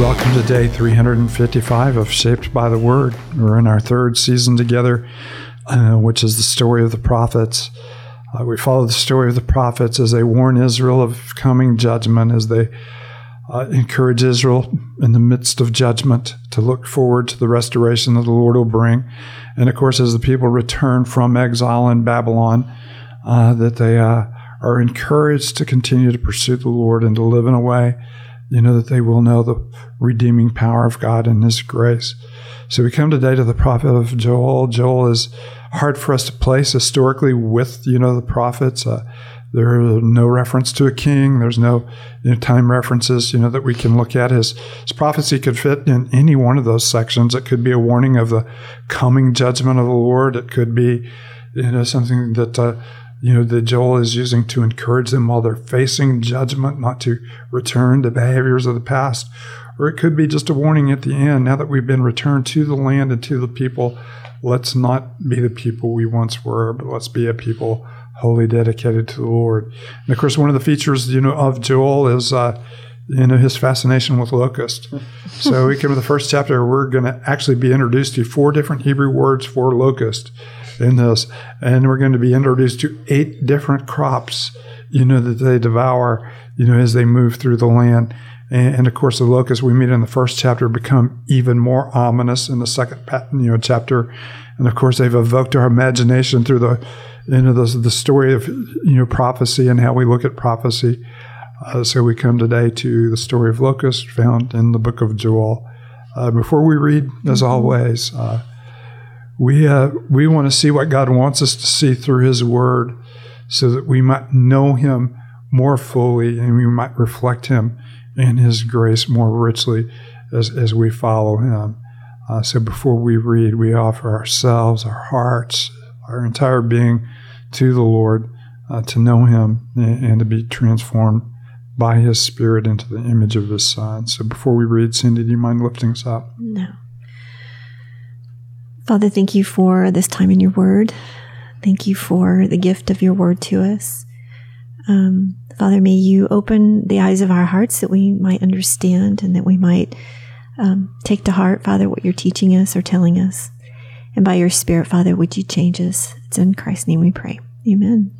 Welcome to day 355 of Shaped by the Word. We're in our third season together, uh, which is the story of the prophets. Uh, we follow the story of the prophets as they warn Israel of coming judgment, as they uh, encourage Israel in the midst of judgment to look forward to the restoration that the Lord will bring. And of course, as the people return from exile in Babylon, uh, that they uh, are encouraged to continue to pursue the Lord and to live in a way you know, that they will know the redeeming power of God and His grace. So we come today to the prophet of Joel. Joel is hard for us to place historically with, you know, the prophets. Uh, there is no reference to a king. There's no you know, time references, you know, that we can look at. His, his prophecy could fit in any one of those sections. It could be a warning of the coming judgment of the Lord. It could be, you know, something that uh, you know, that Joel is using to encourage them while they're facing judgment, not to return to behaviors of the past. Or it could be just a warning at the end. Now that we've been returned to the land and to the people, let's not be the people we once were, but let's be a people wholly dedicated to the Lord. And of course, one of the features, you know, of Joel is, uh, you know, his fascination with locust. so we come to the first chapter, we're going to actually be introduced to four different Hebrew words for locust in this. And we're going to be introduced to eight different crops, you know, that they devour, you know, as they move through the land. And, and of course, the locusts we meet in the first chapter become even more ominous in the second, you know, chapter. And of course, they've evoked our imagination through the, you know, the, the story of, you know, prophecy and how we look at prophecy. Uh, so we come today to the story of locusts found in the book of Joel. Uh, before we read, as mm-hmm. always, uh, we, uh, we want to see what God wants us to see through His Word so that we might know Him more fully and we might reflect Him and His grace more richly as, as we follow Him. Uh, so before we read, we offer ourselves, our hearts, our entire being to the Lord uh, to know Him and, and to be transformed by His Spirit into the image of His Son. So before we read, Cindy, do you mind lifting us up? No. Father, thank you for this time in your word. Thank you for the gift of your word to us. Um, Father, may you open the eyes of our hearts that we might understand and that we might um, take to heart, Father, what you're teaching us or telling us. And by your Spirit, Father, would you change us? It's in Christ's name we pray. Amen.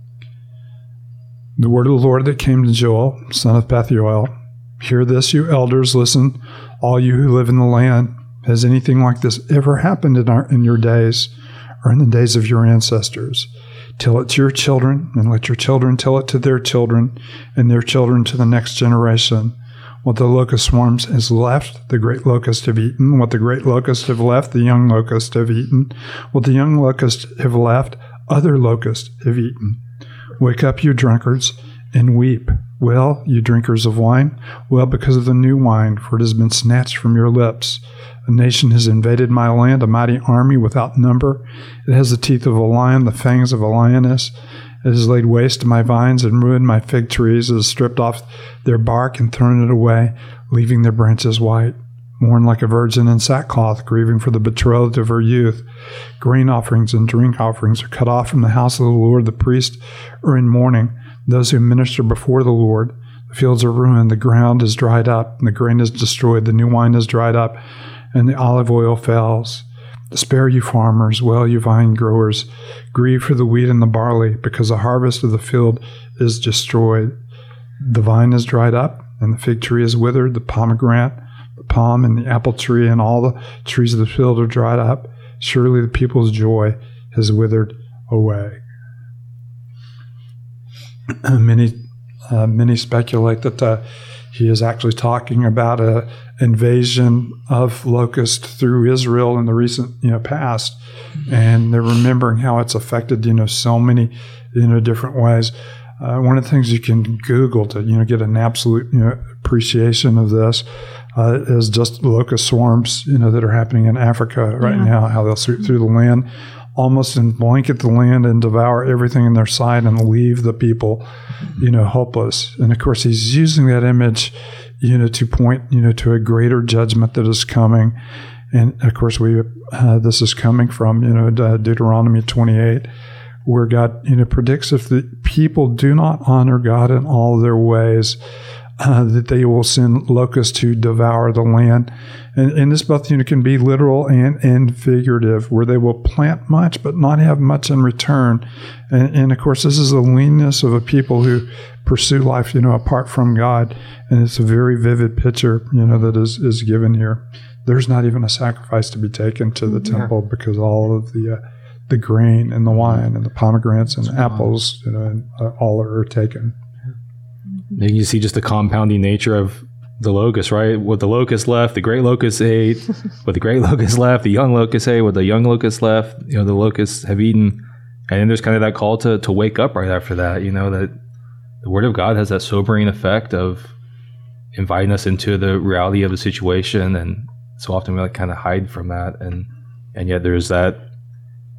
The word of the Lord that came to Joel, son of Pethuel. Hear this, you elders, listen, all you who live in the land. Has anything like this ever happened in, our, in your days or in the days of your ancestors? Tell it to your children, and let your children tell it to their children, and their children to the next generation. What the locust swarms has left, the great locusts have eaten. What the great locusts have left, the young locusts have eaten. What the young locusts have left, other locusts have eaten. Wake up, you drunkards, and weep. Well, you drinkers of wine, well, because of the new wine, for it has been snatched from your lips. A nation has invaded my land, a mighty army without number. It has the teeth of a lion, the fangs of a lioness. It has laid waste my vines and ruined my fig trees. It has stripped off their bark and thrown it away, leaving their branches white. Mourn like a virgin in sackcloth, grieving for the betrothed of her youth. Grain offerings and drink offerings are cut off from the house of the Lord. The priests are in mourning. Those who minister before the Lord. The fields are ruined, the ground is dried up, and the grain is destroyed, the new wine is dried up, and the olive oil fails. Spare you farmers, well you vine growers, grieve for the wheat and the barley, because the harvest of the field is destroyed. The vine is dried up, and the fig tree is withered, the pomegranate, the palm, and the apple tree, and all the trees of the field are dried up. Surely the people's joy has withered away. many, uh, many speculate that uh, he is actually talking about a invasion of locust through Israel in the recent you know past, and they're remembering how it's affected you know so many you know different ways. Uh, one of the things you can Google to you know get an absolute you know appreciation of this uh, is just locust swarms you know that are happening in Africa right yeah. now. How they'll sweep through the land, almost and blanket the land and devour everything in their sight and leave the people you know hopeless. And of course, he's using that image you know, to point, you know, to a greater judgment that is coming. And of course, we uh, this is coming from you know Deuteronomy 28, where God you know predicts if the people do not honor God in all their ways, uh, that they will send locusts to devour the land. And, and this both you know, can be literal and, and figurative, where they will plant much but not have much in return. And, and of course, this is the leanness of a people who pursue life, you know, apart from God. And it's a very vivid picture, you know, that is, is given here. There's not even a sacrifice to be taken to the yeah. temple because all of the uh, the grain and the wine and the pomegranates and apples, you know, and, uh, all are taken. And you see just the compounding nature of the locust, right? What the locust left, the great locust ate. what the great locust left, the young locust ate. What the young locust left, you know, the locusts have eaten. And then there's kind of that call to to wake up right after that. You know that the word of God has that sobering effect of inviting us into the reality of the situation, and so often we like kind of hide from that, and and yet there's that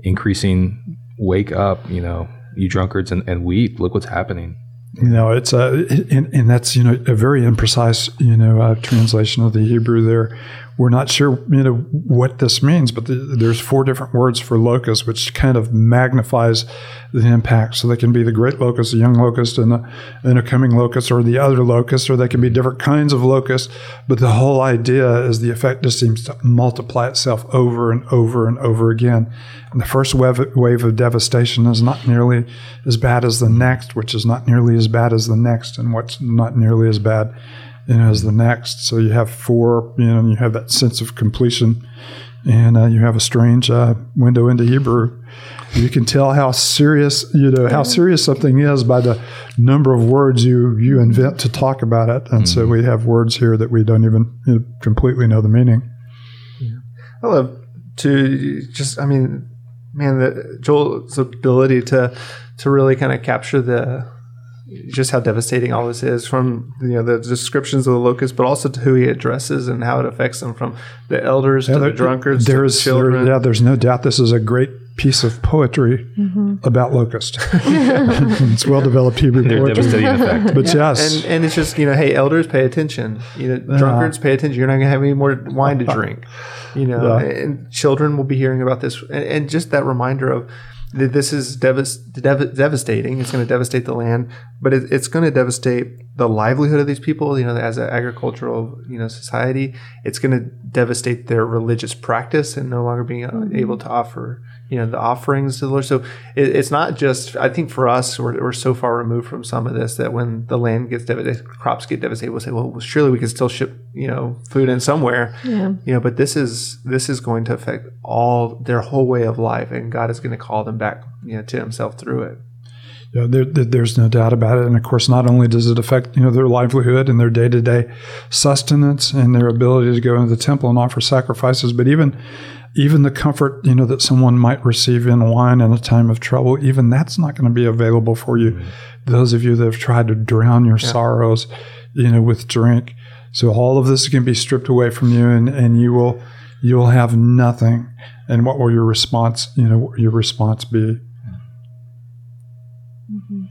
increasing wake up. You know, you drunkards and, and weep. Look what's happening. You know, it's a, and, and that's, you know, a very imprecise, you know, uh, translation of the Hebrew there. We're not sure, you know, what this means, but the, there's four different words for locust, which kind of magnifies the impact. So they can be the great locust, the young locust, and the, coming locust, or the other locust, or they can be different kinds of locust. But the whole idea is the effect just seems to multiply itself over and over and over again. And the first wave, wave of devastation is not nearly as bad as the next, which is not nearly as bad as the next, and what's not nearly as bad you know, as the next. So you have four, you know, and you have that sense of completion, and uh, you have a strange uh, window into Hebrew. You can tell how serious, you know, how serious something is by the number of words you you invent to talk about it. And mm-hmm. so we have words here that we don't even you know, completely know the meaning. Yeah. I love to just, I mean, man, the, Joel's ability to to really kind of capture the just how devastating all this is from you know the descriptions of the locusts, but also to who he addresses and how it affects them from the elders yeah, to the drunkards there's, to the children. There, yeah, there's no doubt this is a great piece of poetry mm-hmm. about locust. it's well developed Hebrew poetry. Devastating effect. But yeah. yes, and, and it's just you know, hey, elders, pay attention. You know, drunkards, pay attention. You're not going to have any more wine to drink. You know, yeah. and children will be hearing about this, and, and just that reminder of this is dev- devastating. It's going to devastate the land, but it, it's going to devastate the livelihood of these people. You know, as an agricultural you know society, it's going to devastate their religious practice and no longer being mm-hmm. able to offer you know the offerings to the Lord. So it, it's not just. I think for us, we're, we're so far removed from some of this that when the land gets devastated, crops get devastated, we'll say, well, surely we can still ship you know food in somewhere. Yeah. You know, but this is this is going to affect all their whole way of life, and God is going to call them back you know to Himself through it. Yeah, there, there's no doubt about it. And of course, not only does it affect you know their livelihood and their day to day sustenance and their ability to go into the temple and offer sacrifices, but even even the comfort you know that someone might receive in wine in a time of trouble even that's not going to be available for you mm-hmm. those of you that have tried to drown your yeah. sorrows you know with drink so all of this can be stripped away from you and, and you will you will have nothing and what will your response you know your response be mm-hmm.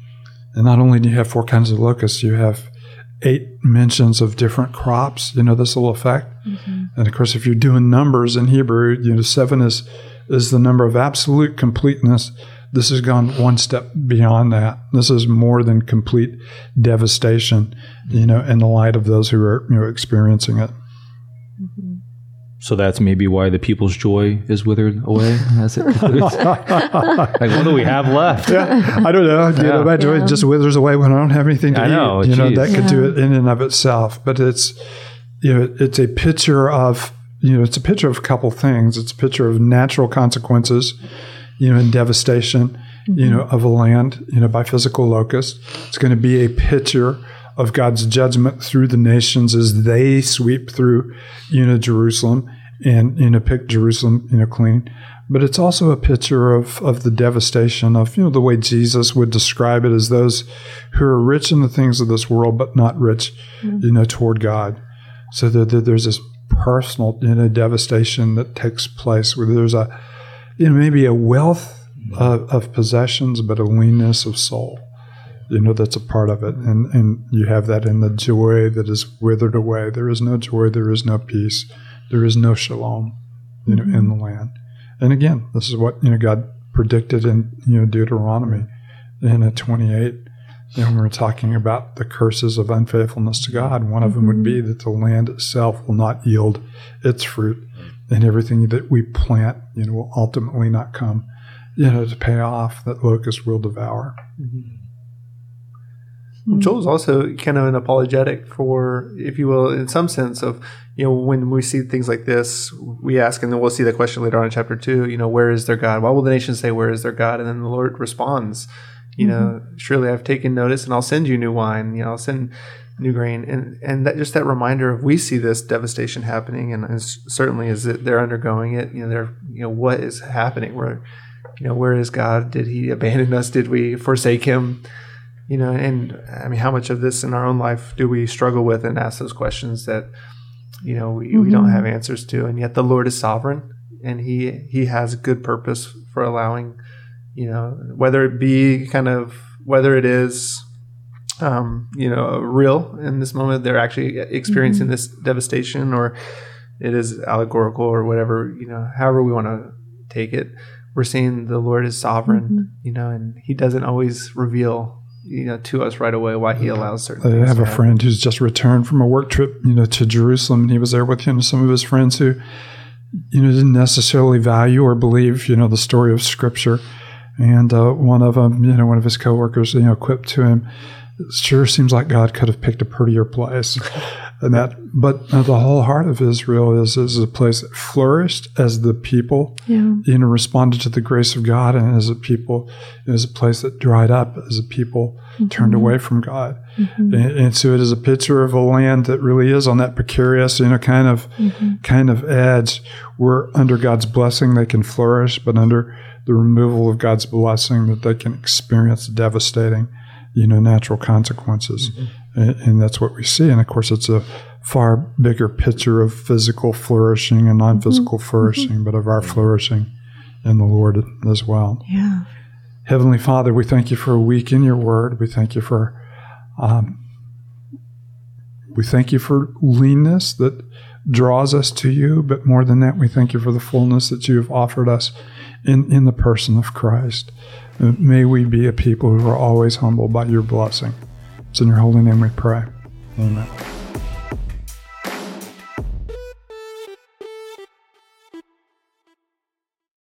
And not only do you have four kinds of locusts you have eight mentions of different crops, you know, this will affect. Mm-hmm. And of course, if you're doing numbers in Hebrew, you know, seven is is the number of absolute completeness. This has gone one step beyond that. This is more than complete devastation, you know, in the light of those who are you know experiencing it. Mm-hmm. So that's maybe why the people's joy is withered away as it concludes. like, what do we have left? Yeah, I don't know. You yeah. know, my joy yeah. just withers away when I don't have anything to I eat. Know, you geez. know, that could yeah. do it in and of itself. But it's, you know, it's a picture of, you know, it's a picture of a couple things. It's a picture of natural consequences, you know, and devastation, mm-hmm. you know, of a land, you know, by physical locusts. It's going to be a picture of God's judgment through the nations as they sweep through, you know, Jerusalem and, you know, pick Jerusalem, you know, clean. But it's also a picture of, of the devastation of, you know, the way Jesus would describe it as those who are rich in the things of this world, but not rich, mm-hmm. you know, toward God. So that, that there's this personal, you know, devastation that takes place where there's a, you know, maybe a wealth of, of possessions, but a leanness of soul you know that's a part of it mm-hmm. and and you have that in the joy that is withered away there is no joy there is no peace there is no shalom you know mm-hmm. in the mm-hmm. land and again this is what you know god predicted in you know deuteronomy in a 28 And we're talking about the curses of unfaithfulness to God. One of them would be mm-hmm. that the land itself will not yield its fruit, and everything that we plant, you know, will ultimately not come, you know, to pay off. That locust will devour. Hmm. Joel's also kind of an apologetic for, if you will, in some sense of, you know, when we see things like this, we ask, and then we'll see the question later on in chapter two, you know, where is their God? Why will the nations say, where is their God? And then the Lord responds, you know, mm-hmm. surely I've taken notice and I'll send you new wine, you know, I'll send new grain. And, and that just that reminder of we see this devastation happening and as certainly as it, they're undergoing it, you know, they're, you know, what is happening? Where, you know, where is God? Did he abandon us? Did we forsake him? You know and i mean how much of this in our own life do we struggle with and ask those questions that you know we, we don't mm-hmm. have answers to? And yet the lord is sovereign and he he has a good purpose for allowing you know whether it be kind of whether it is um, you know real in this moment they're actually experiencing mm-hmm. this devastation or it is allegorical or whatever you know however we want to take it we're seeing the lord is sovereign mm-hmm. you know and he doesn't always reveal you know to us right away why he allows certain I things have a happen. friend who's just returned from a work trip, you know, to Jerusalem, and he was there with you know, some of his friends who, you know, didn't necessarily value or believe, you know, the story of Scripture. And uh, one of them, you know, one of his coworkers, you know, quipped to him, "It sure seems like God could have picked a prettier place." and that, but uh, the whole heart of Israel is is a place that flourished as the people Yeah. you know, responded to the grace of God, and as a people, was a place that dried up as a people turned mm-hmm. away from God. Mm-hmm. And, and so it is a picture of a land that really is on that precarious, you know, kind of mm-hmm. kind of edge where under God's blessing they can flourish, but under the removal of God's blessing that they can experience devastating, you know, natural consequences. Mm-hmm. And, and that's what we see. And of course, it's a far bigger picture of physical flourishing and mm-hmm. non physical mm-hmm. flourishing, but of our flourishing in the Lord as well. Yeah. Heavenly Father, we thank you for a week in your word. We thank you for. Um, we thank you for leanness that draws us to you, but more than that, we thank you for the fullness that you have offered us in, in the person of Christ. May we be a people who are always humbled by your blessing. It's in your holy name we pray. Amen.